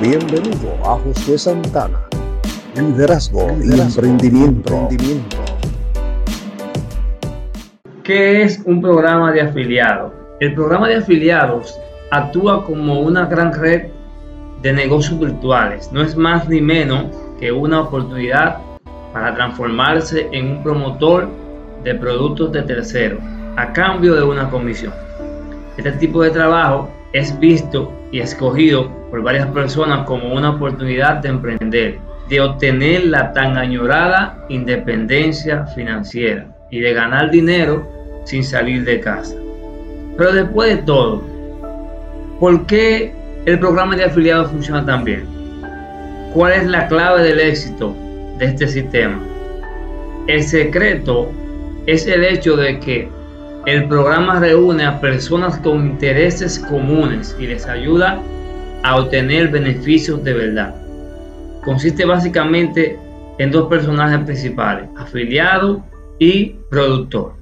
bienvenido a José Santana. Liderazgo, y emprendimiento. ¿Qué es un programa de afiliados? El programa de afiliados actúa como una gran red de negocios virtuales. No es más ni menos que una oportunidad para transformarse en un promotor de productos de terceros a cambio de una comisión. Este tipo de trabajo es visto y escogido por varias personas como una oportunidad de emprender, de obtener la tan añorada independencia financiera y de ganar dinero sin salir de casa. Pero después de todo, ¿por qué el programa de afiliados funciona tan bien? ¿Cuál es la clave del éxito de este sistema? El secreto es el hecho de que el programa reúne a personas con intereses comunes y les ayuda a obtener beneficios de verdad. Consiste básicamente en dos personajes principales, afiliado y productor.